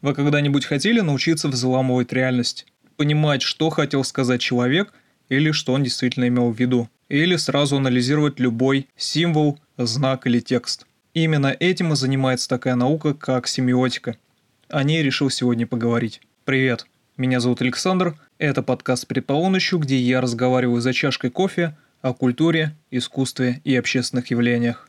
Вы когда-нибудь хотели научиться взламывать реальность? Понимать, что хотел сказать человек или что он действительно имел в виду? Или сразу анализировать любой символ, знак или текст? Именно этим и занимается такая наука, как семиотика. О ней решил сегодня поговорить. Привет, меня зовут Александр, это подкаст «Перед полуночью», где я разговариваю за чашкой кофе о культуре, искусстве и общественных явлениях.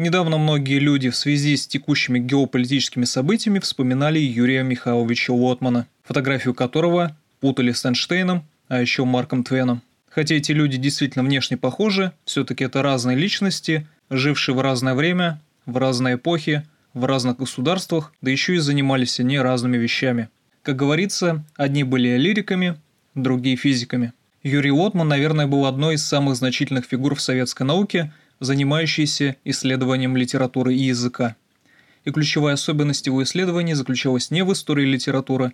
Недавно многие люди в связи с текущими геополитическими событиями вспоминали Юрия Михайловича Лотмана, фотографию которого путали с Эйнштейном, а еще Марком Твеном. Хотя эти люди действительно внешне похожи, все-таки это разные личности, жившие в разное время, в разные эпохи, в разных государствах, да еще и занимались они разными вещами. Как говорится, одни были лириками, другие физиками. Юрий Лотман, наверное, был одной из самых значительных фигур в советской науке – занимающийся исследованием литературы и языка. И ключевая особенность его исследований заключалась не в истории литературы,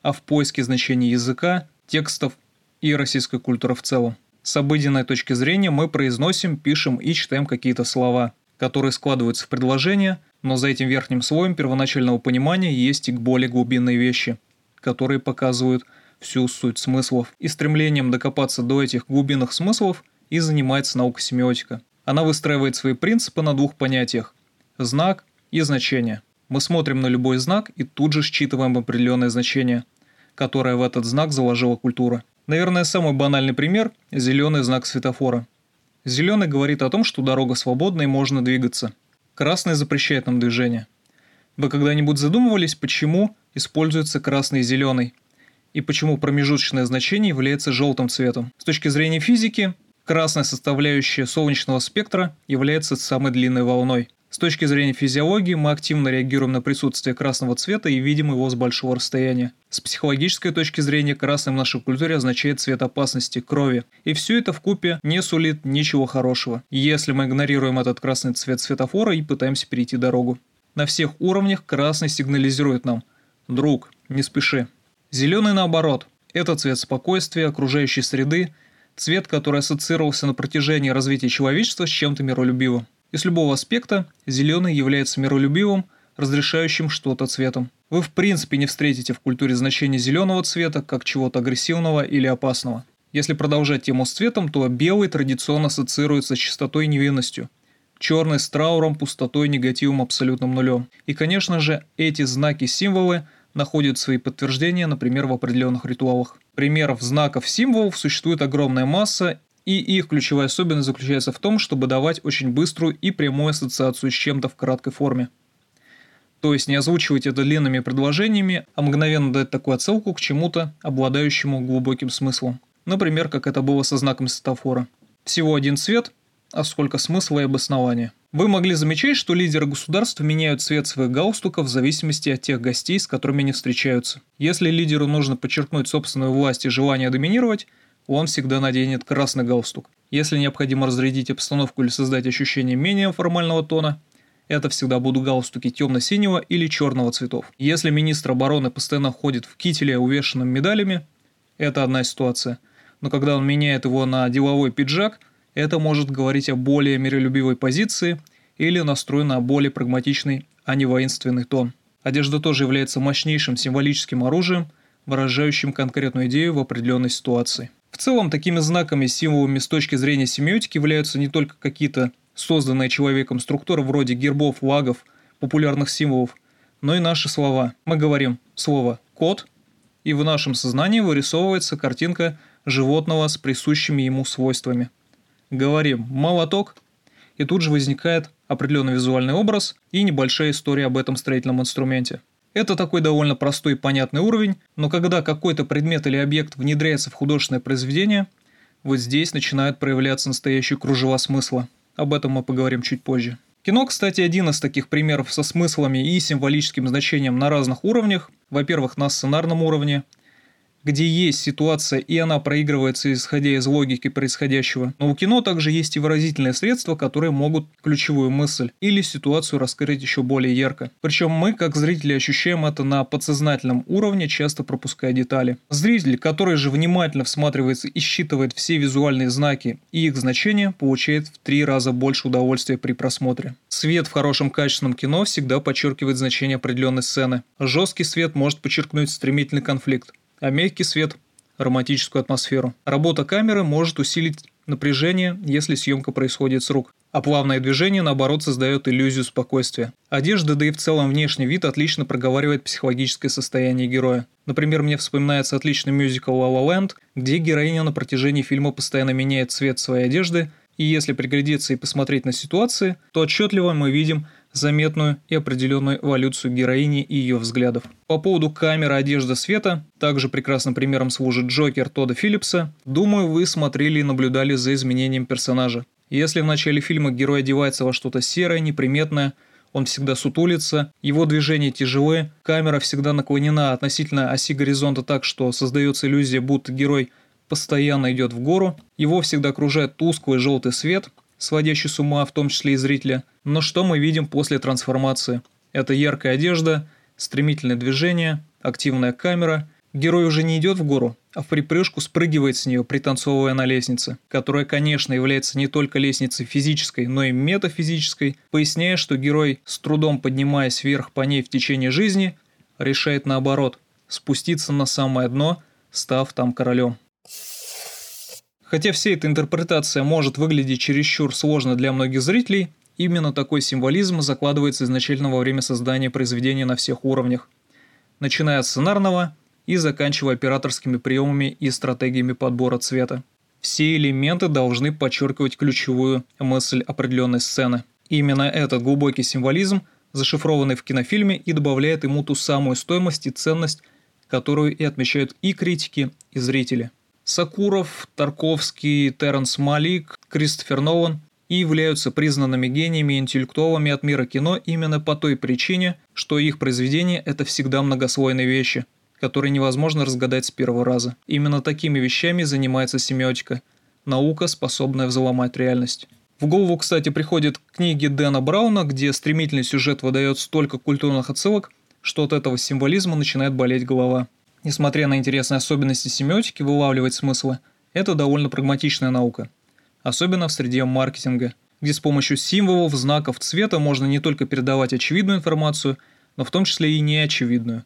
а в поиске значений языка, текстов и российской культуры в целом. С обыденной точки зрения мы произносим, пишем и читаем какие-то слова, которые складываются в предложения, но за этим верхним слоем первоначального понимания есть и более глубинные вещи, которые показывают всю суть смыслов. И стремлением докопаться до этих глубинных смыслов и занимается наука семиотика. Она выстраивает свои принципы на двух понятиях – знак и значение. Мы смотрим на любой знак и тут же считываем определенное значение, которое в этот знак заложила культура. Наверное, самый банальный пример – зеленый знак светофора. Зеленый говорит о том, что дорога свободна и можно двигаться. Красный запрещает нам движение. Вы когда-нибудь задумывались, почему используется красный и зеленый? И почему промежуточное значение является желтым цветом? С точки зрения физики, Красная составляющая солнечного спектра является самой длинной волной. С точки зрения физиологии мы активно реагируем на присутствие красного цвета и видим его с большого расстояния. С психологической точки зрения красным в нашей культуре означает цвет опасности, крови. И все это в купе не сулит ничего хорошего, если мы игнорируем этот красный цвет светофора и пытаемся перейти дорогу. На всех уровнях красный сигнализирует нам «Друг, не спеши». Зеленый наоборот. Это цвет спокойствия, окружающей среды, цвет, который ассоциировался на протяжении развития человечества с чем-то миролюбивым. Из любого аспекта зеленый является миролюбивым, разрешающим что-то цветом. Вы в принципе не встретите в культуре значение зеленого цвета как чего-то агрессивного или опасного. Если продолжать тему с цветом, то белый традиционно ассоциируется с чистотой и невинностью. Черный с трауром, пустотой, негативом, абсолютным нулем. И, конечно же, эти знаки-символы – находят свои подтверждения, например, в определенных ритуалах. Примеров знаков символов существует огромная масса, и их ключевая особенность заключается в том, чтобы давать очень быструю и прямую ассоциацию с чем-то в краткой форме. То есть не озвучивать это длинными предложениями, а мгновенно дать такую отсылку к чему-то, обладающему глубоким смыслом. Например, как это было со знаком светофора. Всего один цвет, а сколько смысла и обоснования. Вы могли замечать, что лидеры государств меняют цвет своих галстуков в зависимости от тех гостей, с которыми они встречаются. Если лидеру нужно подчеркнуть собственную власть и желание доминировать, он всегда наденет красный галстук. Если необходимо разрядить обстановку или создать ощущение менее формального тона, это всегда будут галстуки темно-синего или черного цветов. Если министр обороны постоянно ходит в кителе, увешанном медалями, это одна ситуация. Но когда он меняет его на деловой пиджак – это может говорить о более миролюбивой позиции или настрой на более прагматичный, а не воинственный тон. Одежда тоже является мощнейшим символическим оружием, выражающим конкретную идею в определенной ситуации. В целом, такими знаками, символами с точки зрения семиотики являются не только какие-то созданные человеком структуры вроде гербов, флагов, популярных символов, но и наши слова. Мы говорим слово «кот», и в нашем сознании вырисовывается картинка животного с присущими ему свойствами – говорим «молоток», и тут же возникает определенный визуальный образ и небольшая история об этом строительном инструменте. Это такой довольно простой и понятный уровень, но когда какой-то предмет или объект внедряется в художественное произведение, вот здесь начинают проявляться настоящие кружева смысла. Об этом мы поговорим чуть позже. Кино, кстати, один из таких примеров со смыслами и символическим значением на разных уровнях. Во-первых, на сценарном уровне. Где есть ситуация, и она проигрывается, исходя из логики происходящего. Но у кино также есть и выразительные средства, которые могут ключевую мысль или ситуацию раскрыть еще более ярко. Причем мы, как зрители, ощущаем это на подсознательном уровне, часто пропуская детали. Зритель, который же внимательно всматривается и считывает все визуальные знаки и их значения, получает в три раза больше удовольствия при просмотре. Свет в хорошем качественном кино всегда подчеркивает значение определенной сцены. Жесткий свет может подчеркнуть стремительный конфликт, а мягкий свет – романтическую атмосферу. Работа камеры может усилить напряжение, если съемка происходит с рук, а плавное движение, наоборот, создает иллюзию спокойствия. Одежда, да и в целом внешний вид отлично проговаривает психологическое состояние героя. Например, мне вспоминается отличный мюзикл «La La Land», где героиня на протяжении фильма постоянно меняет цвет своей одежды, и если приглядеться и посмотреть на ситуации, то отчетливо мы видим – заметную и определенную эволюцию героини и ее взглядов. По поводу камеры, одежды, света, также прекрасным примером служит Джокер Тодда Филлипса, думаю, вы смотрели и наблюдали за изменением персонажа. Если в начале фильма герой одевается во что-то серое, неприметное, он всегда сутулится, его движения тяжелы, камера всегда наклонена относительно оси горизонта так, что создается иллюзия, будто герой постоянно идет в гору, его всегда окружает тусклый желтый свет, сводящий с ума, в том числе и зрителя. Но что мы видим после трансформации? Это яркая одежда, стремительное движение, активная камера. Герой уже не идет в гору, а в припрыжку спрыгивает с нее, пританцовывая на лестнице, которая, конечно, является не только лестницей физической, но и метафизической, поясняя, что герой, с трудом поднимаясь вверх по ней в течение жизни, решает наоборот – спуститься на самое дно, став там королем. Хотя вся эта интерпретация может выглядеть чересчур сложно для многих зрителей, именно такой символизм закладывается изначально во время создания произведения на всех уровнях, начиная от сценарного и заканчивая операторскими приемами и стратегиями подбора цвета. Все элементы должны подчеркивать ключевую мысль определенной сцены. именно этот глубокий символизм, зашифрованный в кинофильме, и добавляет ему ту самую стоимость и ценность, которую и отмечают и критики, и зрители. Сакуров, Тарковский, Терренс Малик, Кристофер Нолан и являются признанными гениями и интеллектуалами от мира кино именно по той причине, что их произведения – это всегда многослойные вещи, которые невозможно разгадать с первого раза. Именно такими вещами занимается семиотика – наука, способная взломать реальность. В голову, кстати, приходят книги Дэна Брауна, где стремительный сюжет выдает столько культурных отсылок, что от этого символизма начинает болеть голова. Несмотря на интересные особенности семиотики вылавливать смыслы, это довольно прагматичная наука. Особенно в среде маркетинга, где с помощью символов, знаков, цвета можно не только передавать очевидную информацию, но в том числе и неочевидную,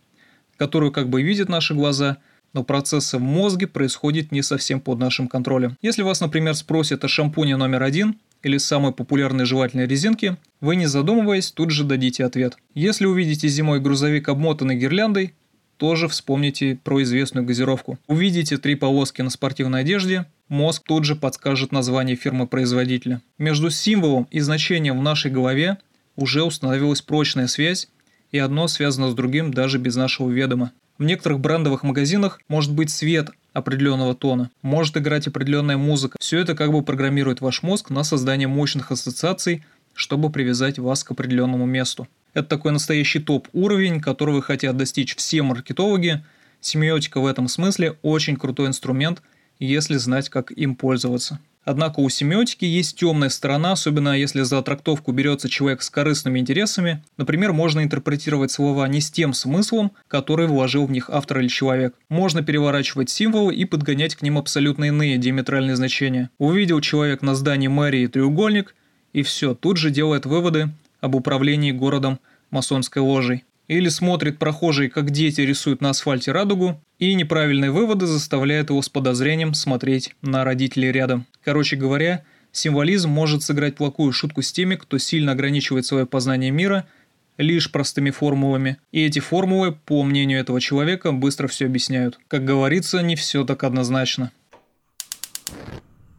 которую как бы видят наши глаза, но процессы в мозге происходят не совсем под нашим контролем. Если вас, например, спросят о шампуне номер один или самой популярной жевательной резинке, вы не задумываясь тут же дадите ответ. Если увидите зимой грузовик обмотанный гирляндой, тоже вспомните про известную газировку. Увидите три полоски на спортивной одежде, мозг тут же подскажет название фирмы-производителя. Между символом и значением в нашей голове уже установилась прочная связь, и одно связано с другим даже без нашего ведома. В некоторых брендовых магазинах может быть свет определенного тона, может играть определенная музыка. Все это как бы программирует ваш мозг на создание мощных ассоциаций, чтобы привязать вас к определенному месту. Это такой настоящий топ-уровень, которого хотят достичь все маркетологи. Семиотика в этом смысле очень крутой инструмент, если знать, как им пользоваться. Однако у семиотики есть темная сторона, особенно если за трактовку берется человек с корыстными интересами. Например, можно интерпретировать слова не с тем смыслом, который вложил в них автор или человек. Можно переворачивать символы и подгонять к ним абсолютно иные диаметральные значения. Увидел человек на здании мэрии треугольник, и все, тут же делает выводы об управлении городом масонской ложей. Или смотрит прохожий, как дети рисуют на асфальте радугу, и неправильные выводы заставляют его с подозрением смотреть на родителей рядом. Короче говоря, символизм может сыграть плохую шутку с теми, кто сильно ограничивает свое познание мира лишь простыми формулами. И эти формулы, по мнению этого человека, быстро все объясняют. Как говорится, не все так однозначно.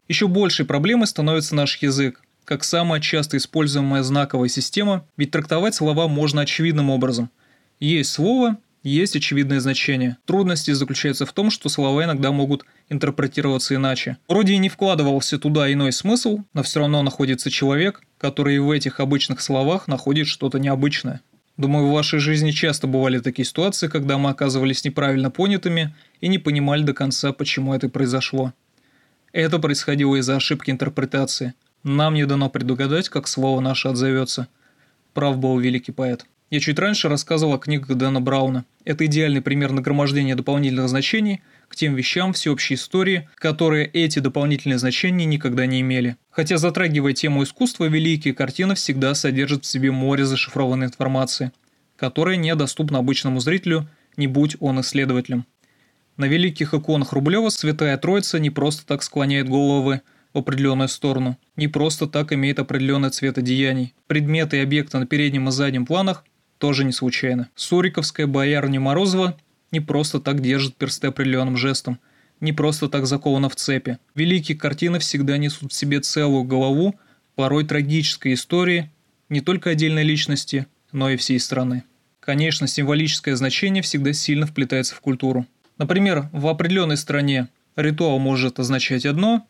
Еще большей проблемой становится наш язык как самая часто используемая знаковая система, ведь трактовать слова можно очевидным образом. Есть слово, есть очевидное значение. Трудности заключаются в том, что слова иногда могут интерпретироваться иначе. Вроде и не вкладывался туда иной смысл, но все равно находится человек, который в этих обычных словах находит что-то необычное. Думаю, в вашей жизни часто бывали такие ситуации, когда мы оказывались неправильно понятыми и не понимали до конца, почему это произошло. Это происходило из-за ошибки интерпретации. Нам не дано предугадать, как слово наше отзовется. Прав был великий поэт. Я чуть раньше рассказывал о книгах Дэна Брауна. Это идеальный пример нагромождения дополнительных значений к тем вещам всеобщей истории, которые эти дополнительные значения никогда не имели. Хотя затрагивая тему искусства, великие картины всегда содержат в себе море зашифрованной информации, которая недоступна обычному зрителю, не будь он исследователем. На великих иконах Рублева Святая Троица не просто так склоняет головы определенную сторону, не просто так имеет определенный цвет одеяний. Предметы и объекты на переднем и заднем планах тоже не случайно. Суриковская боярня Морозова не просто так держит персты определенным жестом, не просто так закована в цепи. Великие картины всегда несут в себе целую голову, порой трагической истории, не только отдельной личности, но и всей страны. Конечно, символическое значение всегда сильно вплетается в культуру. Например, в определенной стране ритуал может означать одно,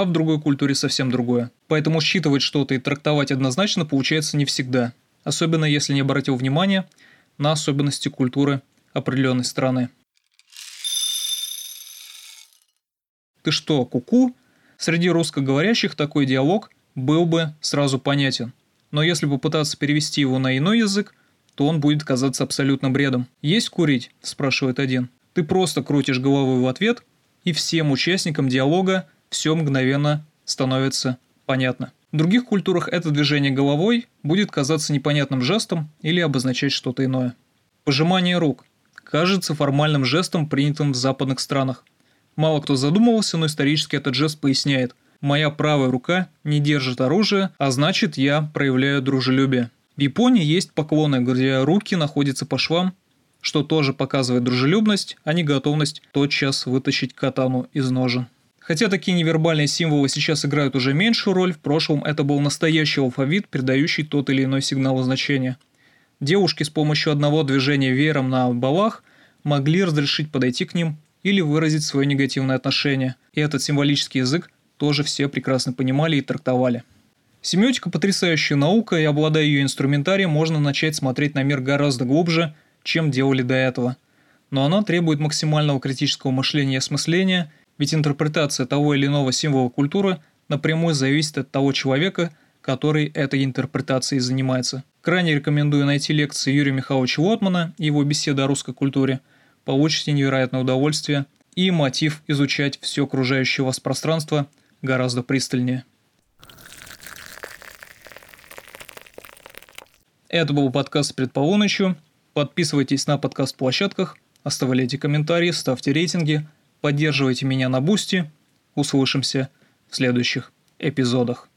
а в другой культуре совсем другое. Поэтому считывать что-то и трактовать однозначно получается не всегда – особенно если не обратил внимания на особенности культуры определенной страны. «Ты что, куку?» -ку? Среди русскоговорящих такой диалог был бы сразу понятен. Но если попытаться перевести его на иной язык, то он будет казаться абсолютно бредом. «Есть курить?» – спрашивает один. Ты просто крутишь головой в ответ, и всем участникам диалога все мгновенно становится понятно. В других культурах это движение головой будет казаться непонятным жестом или обозначать что-то иное. Пожимание рук кажется формальным жестом, принятым в западных странах. Мало кто задумывался, но исторически этот жест поясняет. Моя правая рука не держит оружие, а значит я проявляю дружелюбие. В Японии есть поклоны, где руки находятся по швам, что тоже показывает дружелюбность, а не готовность тотчас вытащить катану из ножен. Хотя такие невербальные символы сейчас играют уже меньшую роль, в прошлом это был настоящий алфавит, передающий тот или иной сигнал значения. Девушки с помощью одного движения веером на балах могли разрешить подойти к ним или выразить свое негативное отношение, и этот символический язык тоже все прекрасно понимали и трактовали. Семиотика – потрясающая наука, и обладая ее инструментарием, можно начать смотреть на мир гораздо глубже, чем делали до этого. Но она требует максимального критического мышления и осмысления – ведь интерпретация того или иного символа культуры напрямую зависит от того человека, который этой интерпретацией занимается. Крайне рекомендую найти лекции Юрия Михайловича Лотмана и его беседы о русской культуре. Получите невероятное удовольствие и мотив изучать все окружающее вас пространство гораздо пристальнее. Это был подкаст «Пред полуночью». Подписывайтесь на подкаст-площадках, оставляйте комментарии, ставьте рейтинги – Поддерживайте меня на Boosty. Услышимся в следующих эпизодах.